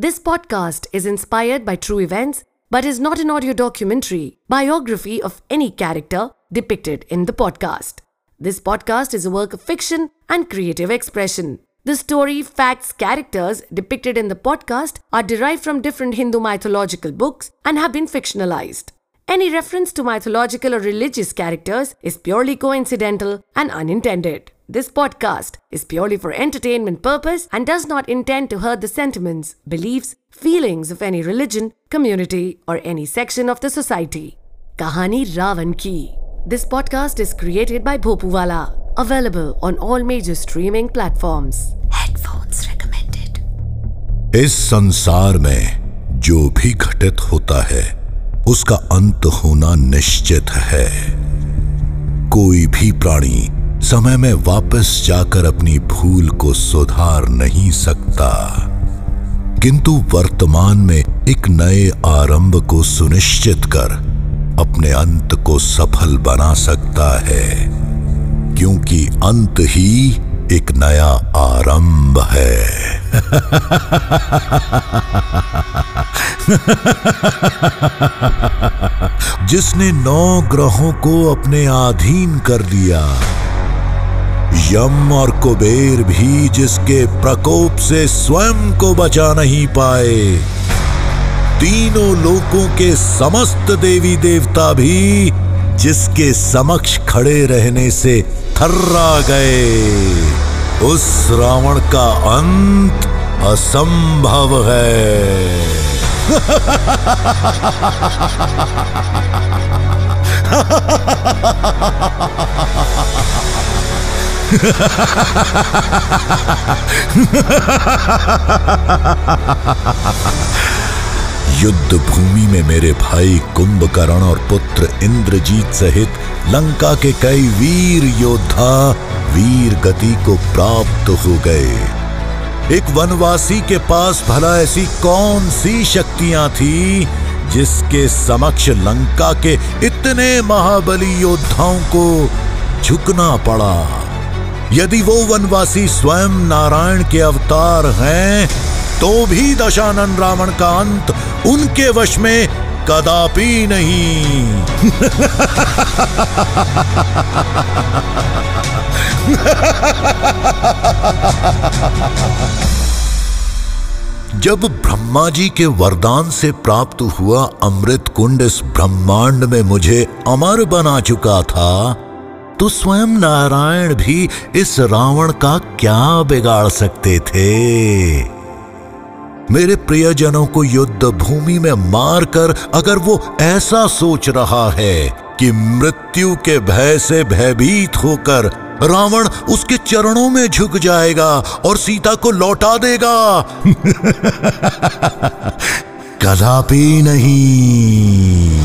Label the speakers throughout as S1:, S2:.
S1: This podcast is inspired by true events but is not an audio documentary, biography of any character depicted in the podcast. This podcast is a work of fiction and creative expression. The story, facts, characters depicted in the podcast are derived from different Hindu mythological books and have been fictionalized. Any reference to mythological or religious characters is purely coincidental and unintended. This podcast is purely for entertainment purpose and does not intend to hurt the sentiments, beliefs, feelings of any religion, community, or any section of the society. Kahani Ravan Ki. This podcast is created by Bhopuwala. Available on all major streaming platforms. Headphones recommended.
S2: इस संसार में जो भी घटित होता है उसका अंत होना निश्चित है। कोई भी प्राणी समय में वापस जाकर अपनी भूल को सुधार नहीं सकता। किंतु वर्तमान में एक नए आरंभ को सुनिश्चित कर अपने अंत को सफल बना सकता है। क्योंकि अंत ही एक नया आरंभ है। जिसने नौ ग्रहों को अपने अधीन कर दिया, यम और कुबेर भी जिसके प्रकोप से स्वयं को बचा नहीं पाए, तीनों लोकों के समस्त देवी देवता भी जिसके समक्ष खड़े रहने से थर्रा गए। उस रावण का अंत असंभव है। युद्ध भूमि में मेरे भाई कुंभकर्ण और पुत्र इंद्रजीत सहित लंका के कई वीर योद्धा वीर गति को प्राप्त हो गए। एक वनवासी के पास भला ऐसी कौन सी शक्तियाँ थी जिसके समक्ष लंका के इतने महाबली योद्धाओं को झुकना पड़ा? यदि वो वनवासी स्वयं नारायण के अवतार हैं तो भी दशानन रावण का अंत उनके वश में कदापि नहीं। जब ब्रह्मा जी के वरदान से प्राप्त हुआ अमृत कुंड इस ब्रह्मांड में मुझे अमर बना चुका था तो स्वयं नारायण भी इस रावण का क्या बिगाड़ सकते थे? मेरे प्रियजनों को युद्ध भूमि में मारकर अगर वो ऐसा सोच रहा है कि मृत्यु के भय से भयभीत होकर रावण उसके चरणों में झुक जाएगा और सीता को लौटा देगा। कदापि नहीं।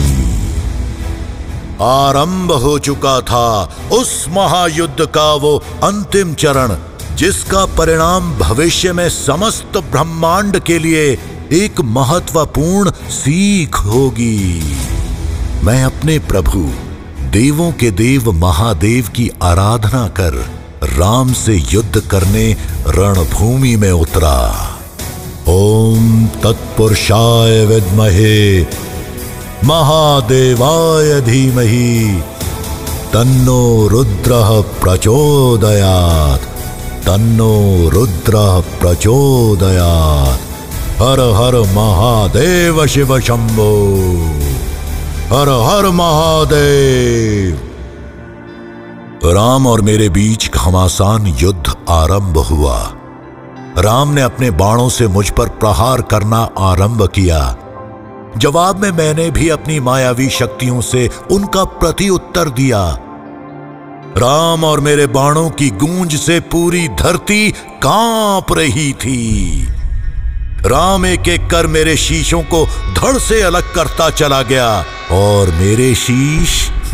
S2: आरंभ हो चुका था उस महायुद्ध का वो अंतिम चरण। जिसका परिणाम भविष्य में समस्त ब्रह्मांड के लिए एक महत्वपूर्ण सीख होगी। मैं अपने प्रभु, देवों के देव महादेव की आराधना कर राम से युद्ध करने रणभूमि में उतरा। ओम तत्पुरुषाय विद्महे, महादेवाय धीमहि, तन्नो रुद्र प्रचोदयात्। तन्नो रुद्र प्रचोदयात्। हर हर महादेव शिव शंभो। हर हर महादेव। राम और मेरे बीच घमासान युद्ध आरंभ हुआ। राम ने अपने बाणों से मुझ पर प्रहार करना आरंभ किया। जवाब में मैंने भी अपनी मायावी शक्तियों से उनका प्रति उत्तर दिया। राम और मेरे बाणों की गूंज से पूरी धरती काँप रही थी। राम एक एक कर मेरे शीशों को धड़ से अलग करता चला गया और मेरे शीश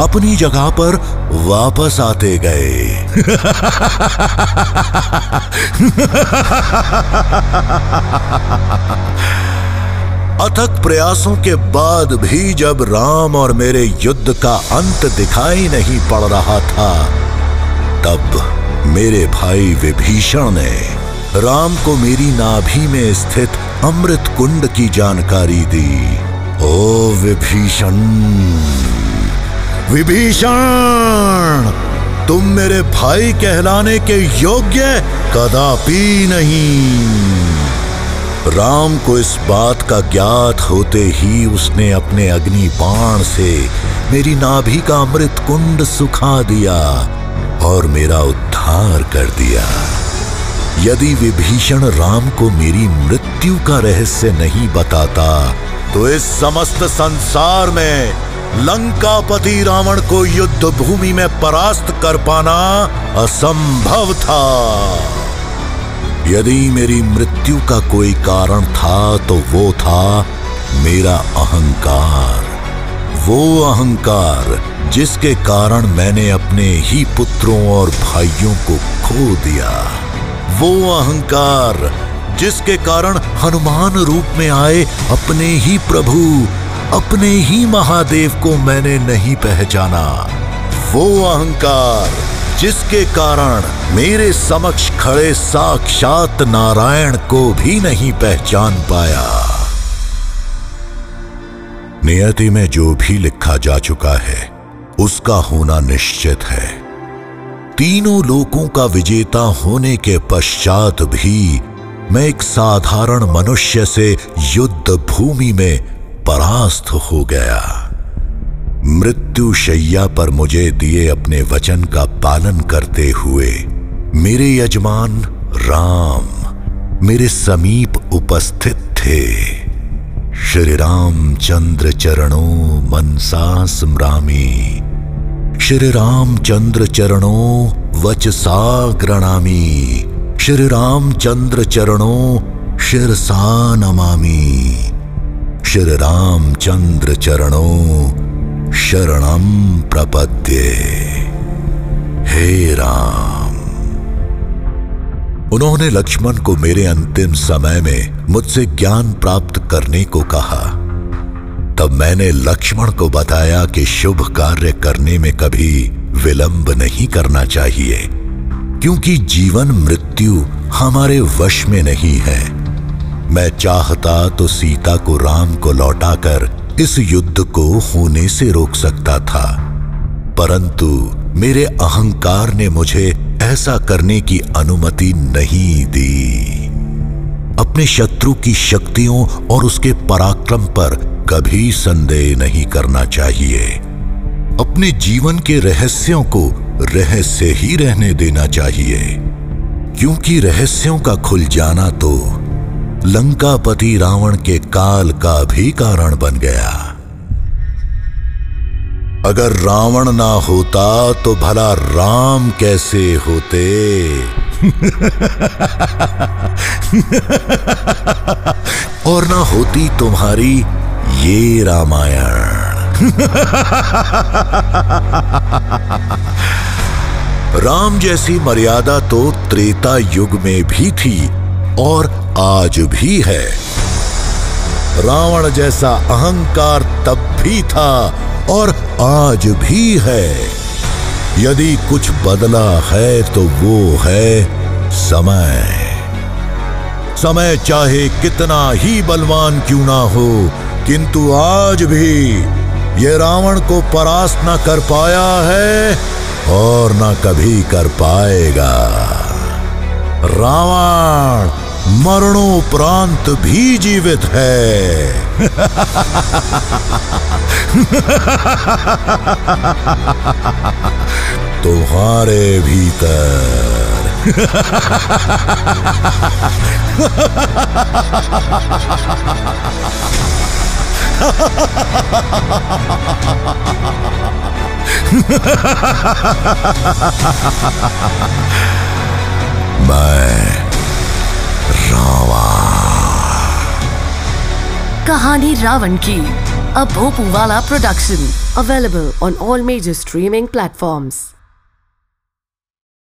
S2: अपनी जगह पर वापस आते गए। अथक प्रयासों के बाद भी जब राम और मेरे युद्ध का अंत दिखाई नहीं पड़ रहा था, तब मेरे भाई विभीषण ने राम को मेरी नाभि में स्थित अमृत कुंड की जानकारी दी। ओ विभीषण! विभीषण! तुम मेरे भाई कहलाने के योग्य कदापि नहीं। राम को इस बात का ज्ञात होते ही उसने अपने अग्नि बाण से मेरी नाभि का अमृत कुंड सुखा दिया और मेरा उद्धार कर दिया। यदि विभीषण राम को मेरी मृत्यु का रहस्य नहीं बताता तो इस समस्त संसार में लंकापति रावण को युद्ध भूमि में परास्त कर पाना असंभव था। यदि मेरी मृत्यु का कोई कारण था तो वो था मेरा अहंकार। वो अहंकार जिसके कारण मैंने अपने ही पुत्रों और भाइयों को खो दिया। वो अहंकार जिसके कारण हनुमान रूप में आए अपने ही प्रभु, अपने ही महादेव को मैंने नहीं पहचाना। वो अहंकार जिसके कारण मेरे समक्ष खड़े साक्षात नारायण को भी नहीं पहचान पाया। नियति में जो भी लिखा जा चुका है, उसका होना निश्चित है। तीनों लोकों का विजेता होने के पश्चात भी मैं एक साधारण मनुष्य से युद्ध भूमि में परास्त हो गया। मृत्यु शैया पर मुझे दिए अपने वचन का पालन करते हुए, मेरे यजमान राम मेरे समीप उपस्थित थे। श्री राम चंद्र चरणों मनसा स्मरामी श्री राम चंद्र चरणों वचसा ग्रणामी श्री राम चंद्र चरणों शिरसा नमामी, श्री राम चंद्र चरणों शरणम प्रपद्ये। हे राम। उन्होंने लक्ष्मण को मेरे अंतिम समय में मुझसे ज्ञान प्राप्त करने को कहा। तब मैंने लक्ष्मण को बताया कि शुभ कार्य करने में कभी विलंब नहीं करना चाहिए, क्योंकि जीवन मृत्यु हमारे वश में नहीं है। मैं चाहता तो सीता को राम को लौटाकर इस युद्ध को होने से रोक सकता था। परंतु मेरे अहंकार ने मुझे ऐसा करने की अनुमति नहीं दी। अपने शत्रु की शक्तियों और उसके पराक्रम पर कभी संदेह नहीं करना चाहिए। अपने जीवन के रहस्यों को रहस्य ही रहने देना चाहिए। क्योंकि रहस्यों का खुल जाना तो लंकापति रावण के काल का भी कारण बन गया। अगर रावण ना होता तो भला राम कैसे होते? और ना होती तुम्हारी ये रामायण। राम जैसी मर्यादा तो त्रेता युग में भी थी। और आज भी है। रावण जैसा अहंकार तब भी था और आज भी है। यदि कुछ बदला है तो वो है समय। समय चाहे कितना ही बलवान क्यों ना हो, किंतु आज भी ये रावण को परास्त न कर पाया है और न कभी कर पाएगा। रावण मरणोपरांत भी जीवित है। तुम्हारे भीतर। मैं
S1: कहानी रावण की। A Bhopuwala production available on all major streaming platforms